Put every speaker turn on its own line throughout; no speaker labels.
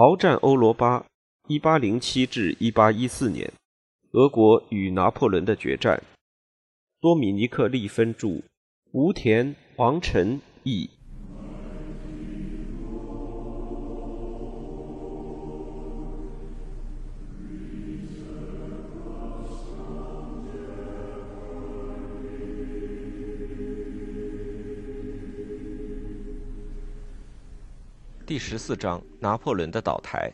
鏖战欧罗巴，，1807至1814年，俄国与拿破仑的决战。多米尼克·利芬著，吴田、王晨译。
第十四章：拿破仑的倒台。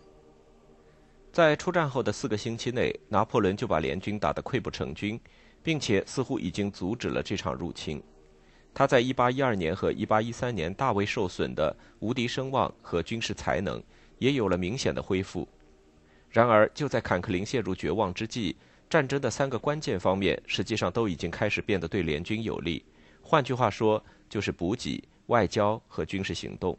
在出战后的四个星期内，拿破仑就把联军打得溃不成军，并且似乎已经阻止了这场入侵。他在1812年和1813年大为受损的无敌声望和军事才能也有了明显的恢复。然而，就在坎克林陷入绝望之际，战争的三个关键方面实际上都已经开始变得对联军有利。换句话说，就是补给、外交和军事行动。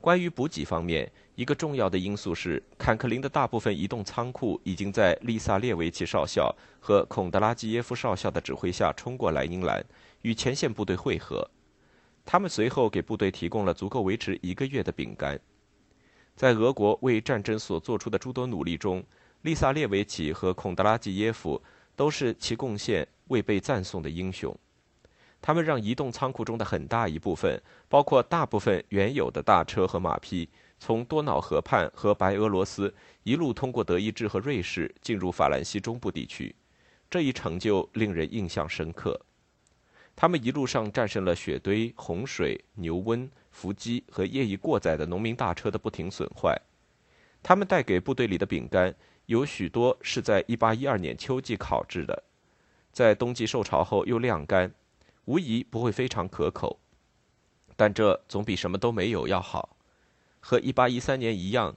关于补给方面，一个重要的因素是，坎克林的大部分移动仓库已经在利萨列维奇少校和孔德拉基耶夫少校的指挥下冲过莱茵兰，与前线部队会合。他们随后给部队提供了足够维持一个月的饼干。在俄国为战争所做出的诸多努力中，利萨列维奇和孔德拉基耶夫都是其贡献未被赞颂的英雄。他们让移动仓库中的很大一部分，包括大部分原有的大车和马匹，从多瑙河畔和白俄罗斯一路通过德意志和瑞士进入法兰西中部地区。这一成就令人印象深刻。他们一路上战胜了雪堆、洪水、牛瘟、伏击和业已过载的农民大车的不停损坏。他们带给部队里的饼干有许多是在1812年秋季烤制的，在冬季受潮后又晾干。无疑不会非常可口，但这总比什么都没有要好。和1813年一样，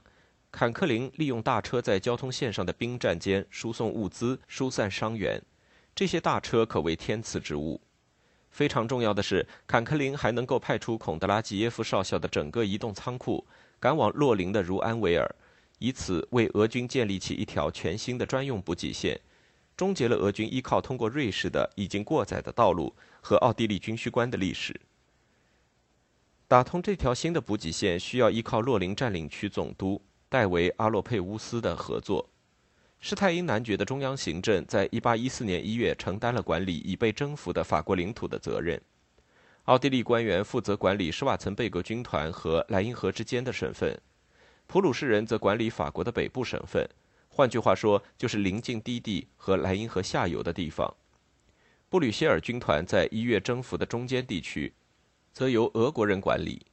坎克林利用大车在交通线上的兵站间输送物资、疏散伤员，这些大车可谓天赐之物。非常重要的是，坎克林还能够派出孔德拉季耶夫少校的整个移动仓库赶往洛林的茹安维尔，以此为俄军建立起一条全新的专用补给线。终结了俄军依靠通过瑞士的已经过载的道路和奥地利军需关的历史。打通这条新的补给线需要依靠洛林占领区总督戴维·阿洛佩乌斯的合作。施泰因男爵的中央行政在1814年1月承担了管理已被征服的法国领土的责任。奥地利官员负责管理施瓦岑贝格军团和莱茵河之间的省份，普鲁士人则管理法国的北部省份。换句话说，就是临近低地和莱茵河下游的地方。布吕歇尔军团在一月征服的中间地区，则由俄国人管理。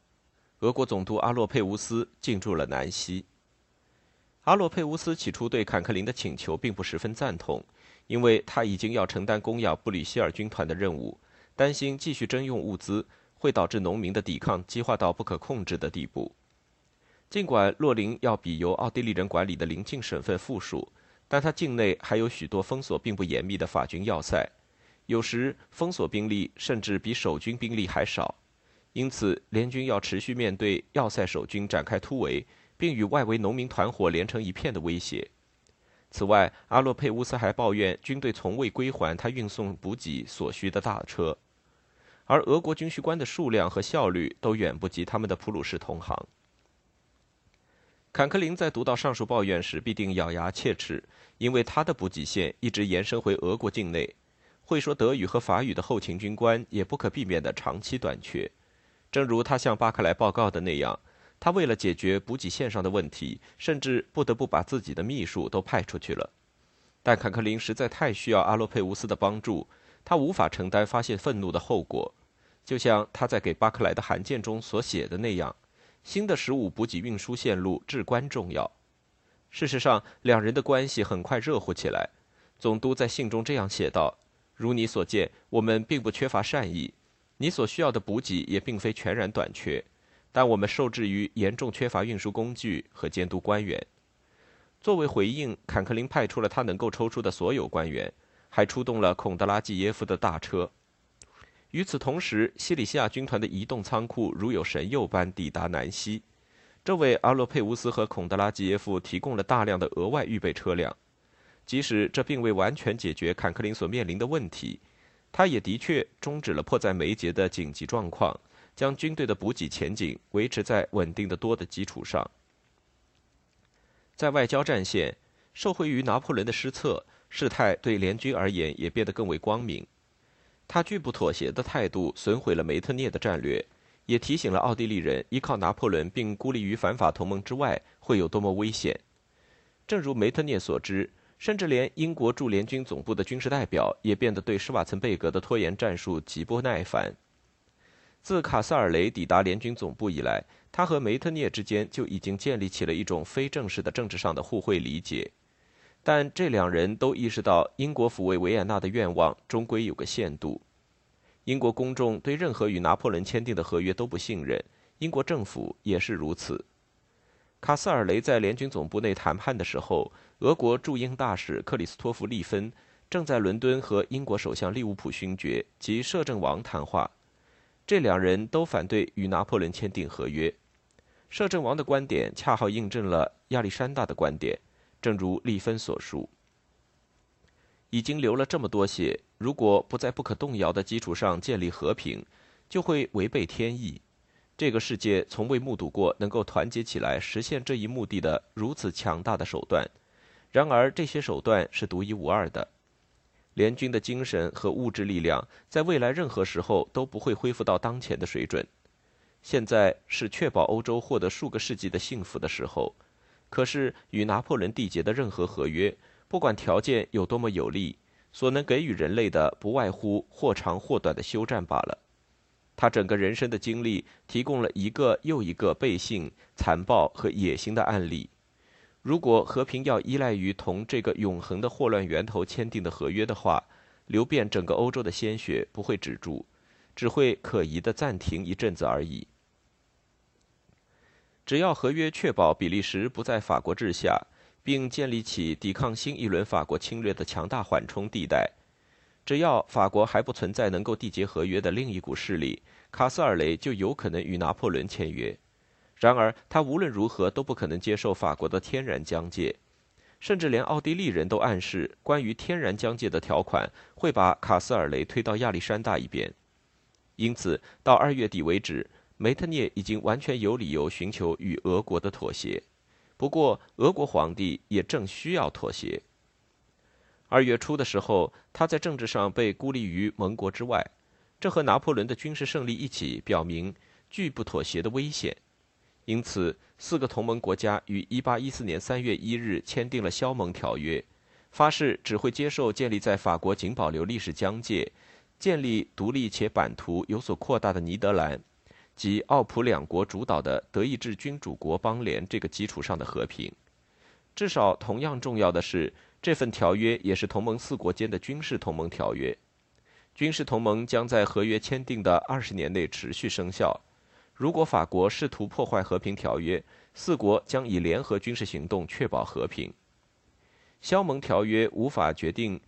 俄国总督阿洛佩乌斯进驻了南西。阿洛佩乌斯起初对坎克林的请求并不十分赞同，因为他已经要承担供养布吕歇尔军团的任务，担心继续征用物资会导致农民的抵抗激化到不可控制的地步。尽管洛林要比由奥地利人管理的邻近省份富庶，但它境内还有许多封锁并不严密的法军要塞，有时封锁兵力甚至比守军兵力还少，因此联军要持续面对要塞守军展开突围，并与外围农民团伙连成一片的威胁。此外，阿洛佩乌斯还抱怨军队从未归还他运送补给所需的大车，而俄国军需官的数量和效率都远不及他们的普鲁士同行。坎克林在读到上述抱怨时，必定咬牙切齿，因为他的补给线一直延伸回俄国境内，会说德语和法语的后勤军官也不可避免的长期短缺。正如他向巴克莱报告的那样，他为了解决补给线上的问题，甚至不得不把自己的秘书都派出去了。但坎克林实在太需要阿洛佩乌斯的帮助，他无法承担发泄愤怒的后果，就像他在给巴克莱的函件中所写的那样。新的十五补给运输线路至关重要。事实上，两人的关系很快热乎起来。总督在信中这样写道：“如你所见，我们并不缺乏善意，你所需要的补给也并非全然短缺，但我们受制于严重缺乏运输工具和监督官员。”作为回应，坎克林派出了他能够抽出的所有官员，还出动了孔德拉季耶夫的大车。与此同时，西里西亚军团的移动仓库如有神佑般抵达南西，这为阿洛佩乌斯和孔德拉基耶夫提供了大量的额外预备车辆。即使这并未完全解决坎克林所面临的问题，他也的确终止了迫在眉睫的紧急状况，将军队的补给前景维持在稳定的多的基础上。在外交战线，受惠于拿破仑的失策，事态对联军而言也变得更为光明。他拒不妥协的态度损毁了梅特涅的战略，也提醒了奥地利人依靠拿破仑并孤立于反法同盟之外会有多么危险。正如梅特涅所知，甚至连英国驻联军总部的军事代表也变得对施瓦岑贝格的拖延战术极不耐烦。自卡萨尔雷抵达联军总部以来，他和梅特涅之间就已经建立起了一种非正式的政治上的互惠理解，但这两人都意识到英国抚慰维也纳的愿望终归有个限度。英国公众对任何与拿破仑签订的合约都不信任，英国政府也是如此。卡斯尔雷在联军总部内谈判的时候，俄国驻英大使克里斯托弗·利芬正在伦敦和英国首相利物浦勋爵及摄政王谈话。这两人都反对与拿破仑签订合约。摄政王的观点恰好印证了亚历山大的观点，正如利芬所述：“已经流了这么多血，如果不在不可动摇的基础上建立和平，就会违背天意。这个世界从未目睹过能够团结起来实现这一目的的如此强大的手段。然而，这些手段是独一无二的。”联军的精神和物质力量在未来任何时候都不会恢复到当前的水准。现在是确保欧洲获得数个世纪的幸福的时候。可是，与拿破仑缔结的任何合约，不管条件有多么有利，所能给予人类的不外乎或长或短的休战罢了。他整个人生的经历提供了一个又一个背信、残暴和野心的案例。如果和平要依赖于同这个永恒的霍乱源头签订的合约的话，流遍整个欧洲的鲜血不会止住，只会可疑的暂停一阵子而已。只要合约确保比利时不在法国治下，并建立起抵抗新一轮法国侵略的强大缓冲地带，只要法国还不存在能够缔结合约的另一股势力，卡斯尔雷就有可能与拿破仑签约。然而，他无论如何都不可能接受法国的天然疆界，甚至连奥地利人都暗示，关于天然疆界的条款会把卡斯尔雷推到亚历山大一边。因此，到二月底为止，梅特涅已经完全有理由寻求与俄国的妥协。不过，俄国皇帝也正需要妥协。二月初的时候，他在政治上被孤立于盟国之外，这和拿破仑的军事胜利一起表明拒不妥协的危险。因此，四个同盟国家于1814年3月1日签订了消盟条约，发誓只会接受建立在法国仅保留历史疆界、建立独立且版图有所扩大的尼德兰及奥普两国主导的德意志君主国邦联这个基础上的和平。至少同样重要的是，这份条约也是同盟四国间的军事同盟条约。军事同盟将在合约签订的二十年内持续生效。如果法国试图破坏和平条约，四国将以联合军事行动确保和平。肖蒙条约无法决定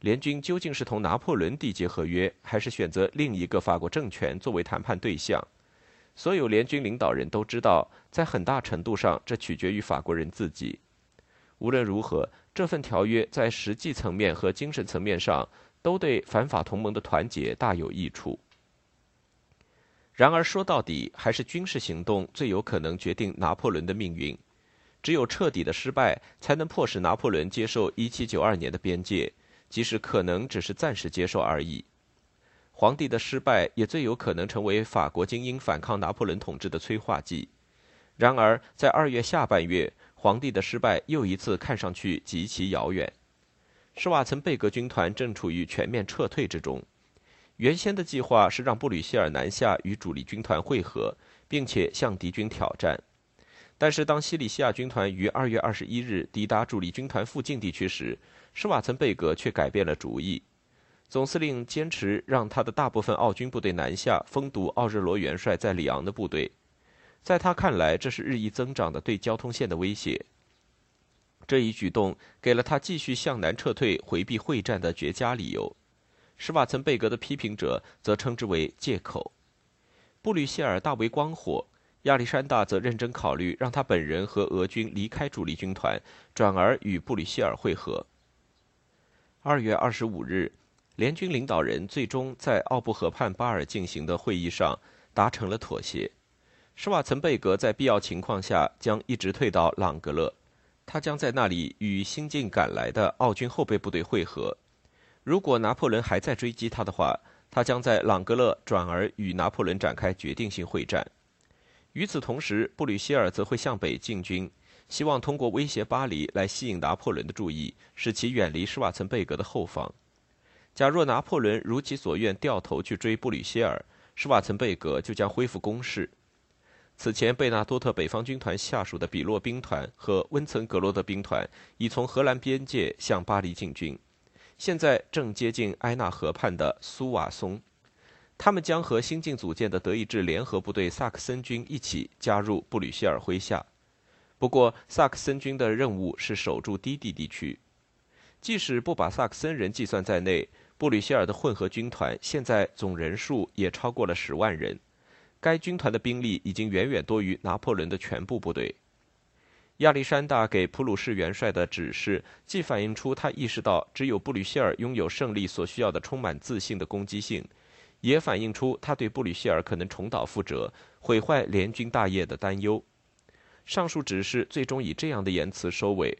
联军究竟是同拿破仑缔结合约，还是选择另一个法国政权作为谈判对象。所有联军领导人都知道，在很大程度上，这取决于法国人自己。无论如何，这份条约在实际层面和精神层面上都对反法同盟的团结大有益处。然而说到底，还是军事行动最有可能决定拿破仑的命运。只有彻底的失败，才能迫使拿破仑接受1792年的边界，即使可能只是暂时接受而已。皇帝的失败也最有可能成为法国精英反抗拿破仑统治的催化剂。然而，在二月下半月，皇帝的失败又一次看上去极其遥远。施瓦岑贝格军团正处于全面撤退之中。原先的计划是让布吕歇尔南下与主力军团会合，并且向敌军挑战。但是，当西里西亚军团于二月二十一日抵达主力军团附近地区时，施瓦岑贝格却改变了主意。总司令坚持让他的大部分奥军部队南下，封堵奥日罗元帅在里昂的部队。在他看来，这是日益增长的对交通线的威胁。这一举动给了他继续向南撤退、回避会战的绝佳理由。施瓦岑贝格的批评者则称之为借口。布吕歇尔大为光火，亚历山大则认真考虑让他本人和俄军离开主力军团，转而与布吕歇尔会合。二月二十五日，联军领导人最终在奥布河畔巴尔进行的会议上达成了妥协。施瓦岑贝格在必要情况下将一直退到朗格勒，他将在那里与新近赶来的奥军后备部队会合。如果拿破仑还在追击他的话，他将在朗格勒转而与拿破仑展开决定性会战。与此同时，布吕歇尔则会向北进军，希望通过威胁巴黎来吸引拿破仑的注意，使其远离施瓦岑贝格的后方。假若拿破仑如其所愿掉头去追布吕歇尔，施瓦岑贝格就将恢复攻势。此前，贝纳多特北方军团下属的比洛兵团和温岑格罗德兵团已从荷兰边界向巴黎进军，现在正接近埃纳河畔的苏瓦松。他们将和新近组建的德意志联合部队萨克森军一起加入布吕歇尔麾下。不过，萨克森军的任务是守住低地地区。即使不把萨克森人计算在内，布吕歇尔的混合军团现在总人数也超过了十万人。该军团的兵力已经远远多于拿破仑的全部部队。亚历山大给普鲁士元帅的指示，既反映出他意识到只有布吕歇尔拥有胜利所需要的充满自信的攻击性，也反映出他对布吕歇尔可能重蹈覆辙、毁坏联军大业的担忧。上述指示最终以这样的言辞收尾：“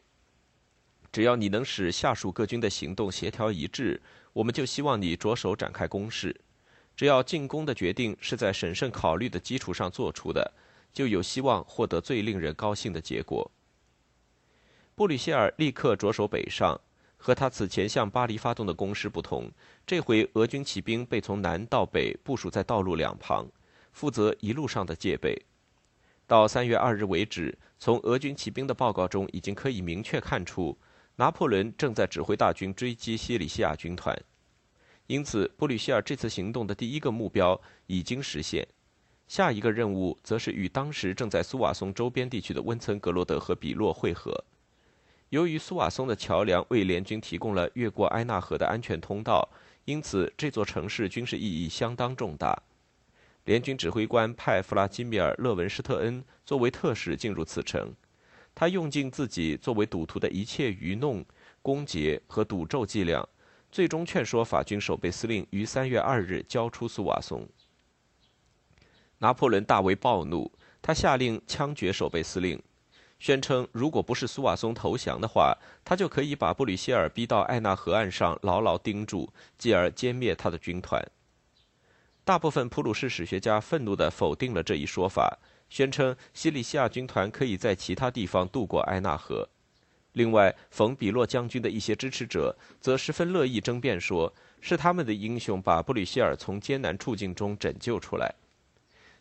只要你能使下属各军的行动协调一致，我们就希望你着手展开攻势。”只要进攻的决定是在审慎考虑的基础上做出的，就有希望获得最令人高兴的结果。布吕歇尔立刻着手北上，和他此前向巴黎发动的攻势不同，这回俄军骑兵被从南到北部署在道路两旁，负责一路上的戒备。到三月二日为止，从俄军骑兵的报告中已经可以明确看出，拿破仑正在指挥大军追击西里西亚军团。因此，布吕歇尔这次行动的第一个目标已经实现，下一个任务则是与当时正在苏瓦松周边地区的温岑格罗德和比洛会合。由于苏瓦松的桥梁为联军提供了越过埃纳河的安全通道，因此这座城市军事意义相当重大。联军指挥官派弗拉基米尔·勒文施特恩作为特使进入此城，他用尽自己作为赌徒的一切愚弄、攻讦和赌咒伎俩。最终劝说法军守备司令于三月二日交出苏瓦松。拿破仑大为暴怒，他下令枪决守备司令，宣称如果不是苏瓦松投降的话，他就可以把布吕歇尔逼到艾纳河岸上牢牢盯住，继而歼灭他的军团。大部分普鲁士史学家愤怒地否定了这一说法，宣称西里西亚军团可以在其他地方渡过埃纳河。另外，冯·比洛将军的一些支持者则十分乐意争辩，说是他们的英雄把布吕歇尔从艰难处境中拯救出来。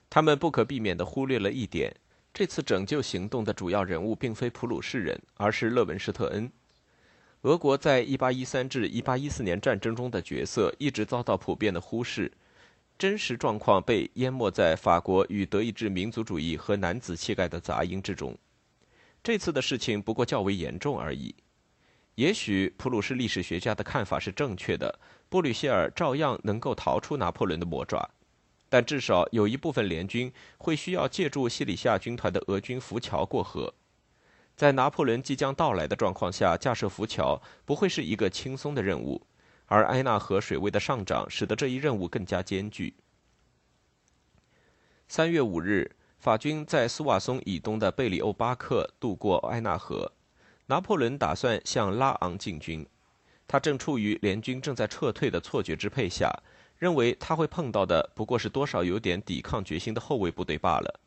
他们不可避免地忽略了一点：这次拯救行动的主要人物并非普鲁士人，而是勒文施特恩。俄国在1813至1814年战争中的角色一直遭到普遍的忽视，真实状况被淹没在法国与德意志民族主义和男子气概的杂音之中。这次的事情不过较为严重而已。也许普鲁士历史学家的看法是正确的，布吕歇尔照样能够逃出拿破仑的魔爪，但至少有一部分联军会需要借助西里夏军团的俄军浮桥过河。在拿破仑即将到来的状况下，架设浮桥不会是一个轻松的任务，而埃纳河水位的上涨使得这一任务更加艰巨。三月五日。法军在苏瓦松以东的贝里欧巴克渡过埃纳河，拿破仑打算向拉昂进军。他正处于联军正在撤退的错觉支配下，认为他会碰到的不过是多少有点抵抗决心的后卫部队罢了。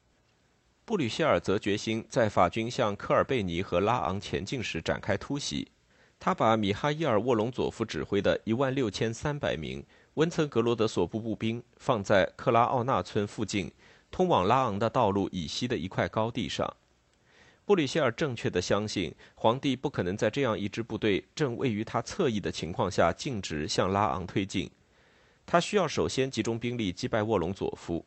布吕歇尔则决心在法军向科尔贝尼和拉昂前进时展开突袭。他把米哈伊尔·沃隆佐夫指挥的一万六千三百名温岑格罗德索部步兵放在克拉奥纳村附近。通往拉昂的道路以西的一块高地上，布吕歇尔正确的相信皇帝不可能在这样一支部队正位于他侧翼的情况下径直向拉昂推进。他需要首先集中兵力击败沃隆佐夫。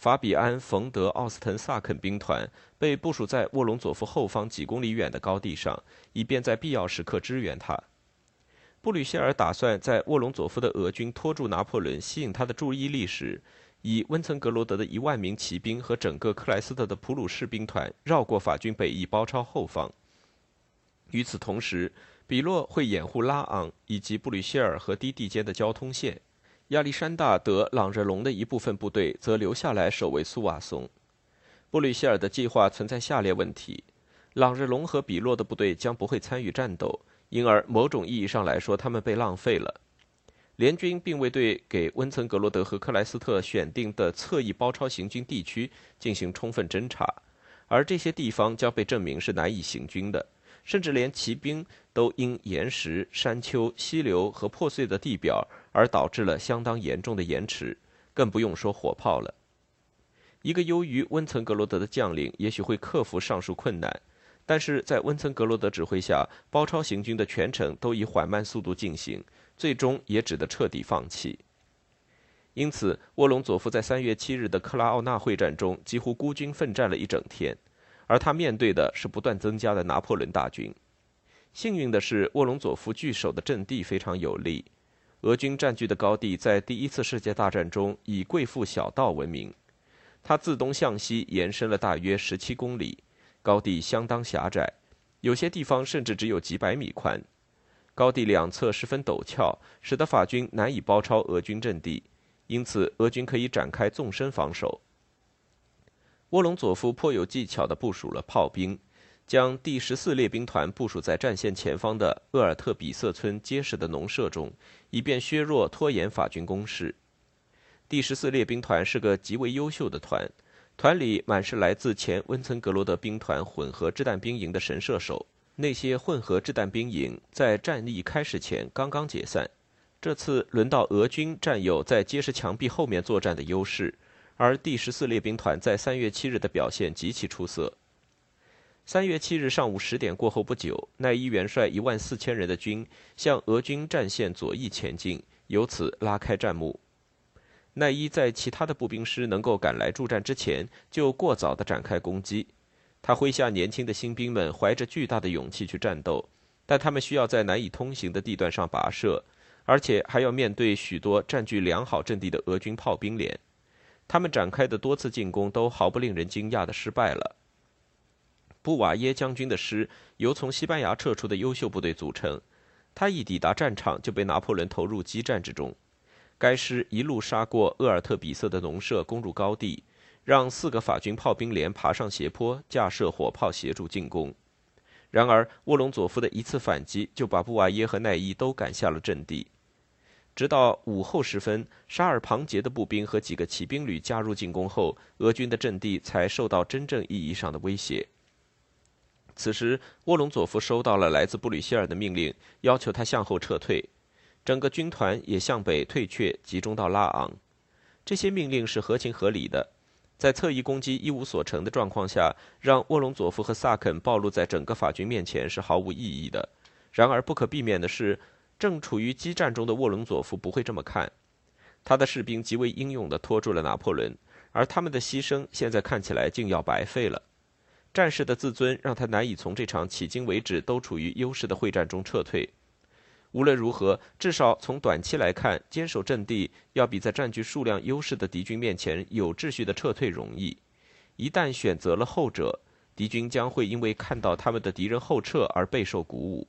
法比安·冯·德·奥斯滕萨肯兵团被部署在沃隆佐夫后方几公里远的高地上，以便在必要时刻支援他。布吕歇尔打算在沃隆佐夫的俄军拖住拿破仑、吸引他的注意力时。以温岑格罗德的一万名骑兵和整个克莱斯特的普鲁士兵团绕过法军北翼，包抄后方。与此同时，比洛会掩护拉昂以及布吕歇尔和低地间的交通线。亚历山大·德·朗热隆的一部分部队则留下来守卫苏瓦松。布吕歇尔的计划存在下列问题：朗日龙和比洛的部队将不会参与战斗，因而某种意义上来说，他们被浪费了。联军并未对给温岑格罗德和克莱斯特选定的侧翼包抄行军地区进行充分侦查，而这些地方将被证明是难以行军的，甚至连骑兵都因岩石、山丘、溪流和破碎的地表而导致了相当严重的延迟，更不用说火炮了。一个优于温岑格罗德的将领也许会克服上述困难。但是在温岑格罗德指挥下，包抄行军的全程都以缓慢速度进行，最终也只得彻底放弃。因此，沃隆佐夫在三月七日的克拉奥纳会战中几乎孤军奋战了一整天，而他面对的是不断增加的拿破仑大军。幸运的是，沃隆佐夫据守的阵地非常有利，俄军占据的高地在第一次世界大战中以贵妇小道闻名，它自东向西延伸了大约十七公里。高地相当狭窄，有些地方甚至只有几百米宽。高地两侧十分陡峭，使得法军难以包抄俄军阵地，因此俄军可以展开纵深防守。沃隆佐夫颇有技巧地部署了炮兵，将第十四列兵团部署在战线前方的厄尔特比瑟村结实的农舍中，以便削弱拖延法军攻势。第十四列兵团是个极为优秀的团。团里满是来自前温岑格罗德兵团混合掷弹兵营的神射手。那些混合掷弹兵营在战役开始前刚刚解散。这次轮到俄军占有在结实墙壁后面作战的优势，而第十四列兵团在三月七日的表现极其出色。三月七日上午十点过后不久，奈伊元帅一万四千人的军向俄军战线左翼前进，由此拉开战幕。奈伊在其他的步兵师能够赶来助战之前，就过早地展开攻击。他麾下年轻的新兵们怀着巨大的勇气去战斗，但他们需要在难以通行的地段上跋涉，而且还要面对许多占据良好阵地的俄军炮兵连。他们展开的多次进攻都毫不令人惊讶地失败了。布瓦耶将军的师由从西班牙撤出的优秀部队组成，他一抵达战场就被拿破仑投入激战之中。该师一路杀过厄尔特比瑟的农舍，攻入高地，让四个法军炮兵连爬上斜坡，架设火炮协助进攻。然而，沃隆佐夫的一次反击就把布瓦耶和奈伊都赶下了阵地。直到午后时分，沙尔庞杰的步兵和几个骑兵旅加入进攻后，俄军的阵地才受到真正意义上的威胁。此时，沃隆佐夫收到了来自布吕歇尔的命令，要求他向后撤退。整个军团也向北退却，集中到拉昂。这些命令是合情合理的，在侧翼攻击一无所成的状况下，让沃隆佐夫和萨肯暴露在整个法军面前是毫无意义的。然而，不可避免的是，正处于激战中的沃伦佐夫不会这么看。他的士兵极为英勇地拖住了拿破仑，而他们的牺牲现在看起来竟要白费了。战士的自尊让他难以从这场迄今为止都处于优势的会战中撤退。无论如何，至少从短期来看，坚守阵地要比在占据数量优势的敌军面前有秩序的撤退容易。一旦选择了后者，敌军将会因为看到他们的敌人后撤而备受鼓舞。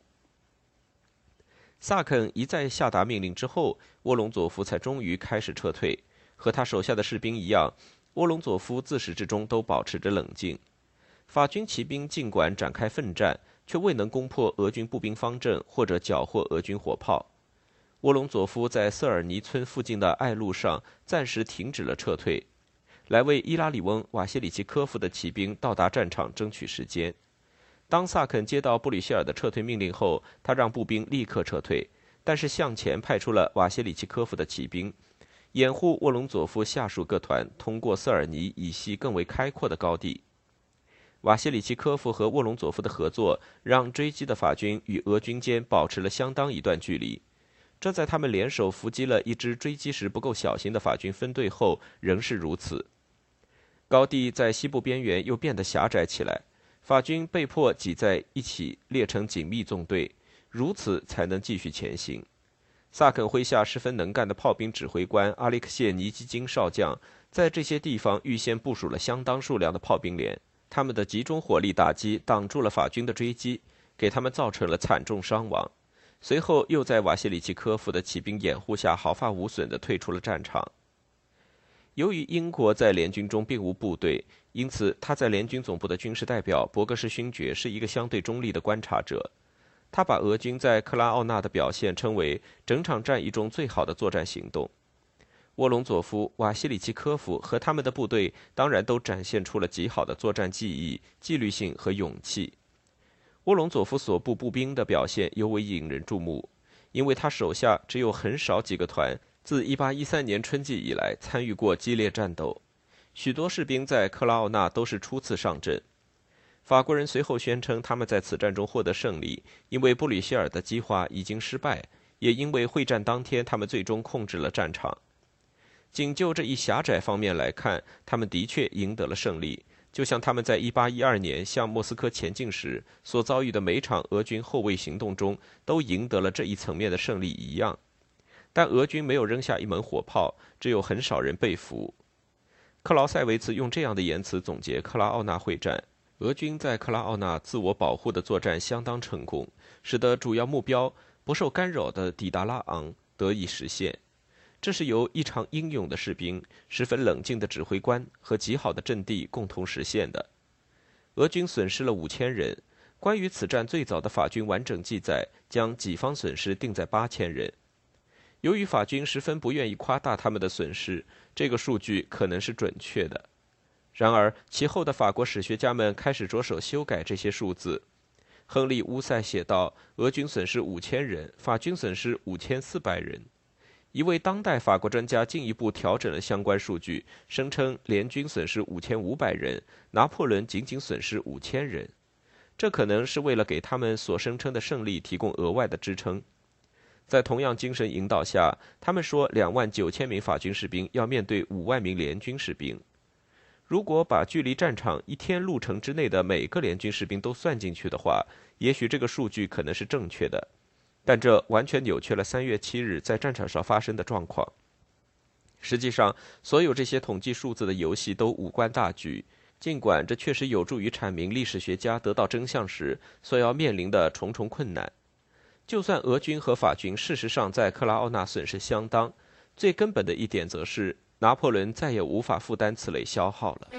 萨肯一再下达命令之后，沃隆佐夫才终于开始撤退。和他手下的士兵一样，沃隆佐夫自始至终都保持着冷静。法军骑兵尽管展开奋战。却未能攻破俄军步兵方阵或者缴获俄军火炮。沃隆佐夫在瑟尔尼村附近的艾路上暂时停止了撤退，来为伊拉里翁·瓦谢里奇科夫的骑兵到达战场争取时间。当萨肯接到布里希尔的撤退命令后，他让步兵立刻撤退，但是向前派出了瓦谢里奇科夫的骑兵，掩护沃隆佐夫下属各团通过瑟尔尼以西更为开阔的高地。瓦西里奇科夫和沃隆佐夫的合作，让追击的法军与俄军间保持了相当一段距离。这在他们联手伏击了一支追击时不够小心的法军分队后，仍是如此。高地在西部边缘又变得狭窄起来，法军被迫挤在一起列成紧密纵队，如此才能继续前行。萨肯麾下十分能干的炮兵指挥官阿列克谢尼基金少将，在这些地方预先部署了相当数量的炮兵连。他们的集中火力打击挡住了法军的追击，给他们造成了惨重伤亡。随后又在瓦西里奇科夫的骑兵掩护下毫发无损地退出了战场。由于英国在联军中并无部队，因此他在联军总部的军事代表伯格士勋爵是一个相对中立的观察者。他把俄军在克拉奥纳的表现称为整场战役中最好的作战行动。沃隆佐夫、瓦西里奇科夫和他们的部队当然都展现出了极好的作战技艺、纪律性和勇气。沃隆佐夫所部步兵的表现尤为引人注目，因为他手下只有很少几个团。自1813年春季以来，参与过激烈战斗，许多士兵在克拉奥纳都是初次上阵。法国人随后宣称，他们在此战中获得胜利，因为布吕歇尔的计划已经失败，也因为会战当天他们最终控制了战场。仅就这一狭窄方面来看，他们的确赢得了胜利，就像他们在1812年向莫斯科前进时所遭遇的每场俄军后卫行动中都赢得了这一层面的胜利一样。但俄军没有扔下一门火炮，只有很少人被俘。克劳塞维茨用这样的言辞总结克拉奥纳会战：俄军在克拉奥纳自我保护的作战相当成功，使得主要目标不受干扰的抵达拉昂得以实现。这是由一场英勇的士兵、十分冷静的指挥官和极好的阵地共同实现的。俄军损失了五千人。关于此战最早的法军完整记载将己方损失定在八千人。由于法军十分不愿意夸大他们的损失，这个数据可能是准确的。然而，其后的法国史学家们开始着手修改这些数字。亨利·乌塞写道：“俄军损失五千人，法军损失五千四百人。”一位当代法国专家进一步调整了相关数据，声称联军损失五千五百人，拿破仑仅仅损失五千人。这可能是为了给他们所声称的胜利提供额外的支撑。在同样精神引导下，他们说，两万九千名法军士兵要面对五万名联军士兵。如果把距离战场一天路程之内的每个联军士兵都算进去的话，也许这个数据可能是正确的。但这完全扭曲了三月七日在战场上发生的状况。实际上，所有这些统计数字的游戏都无关大局，尽管这确实有助于阐明历史学家得到真相时所要面临的重重困难。就算俄军和法军事实上在克拉奥纳损失相当，最根本的一点则是拿破仑再也无法负担此类消耗了。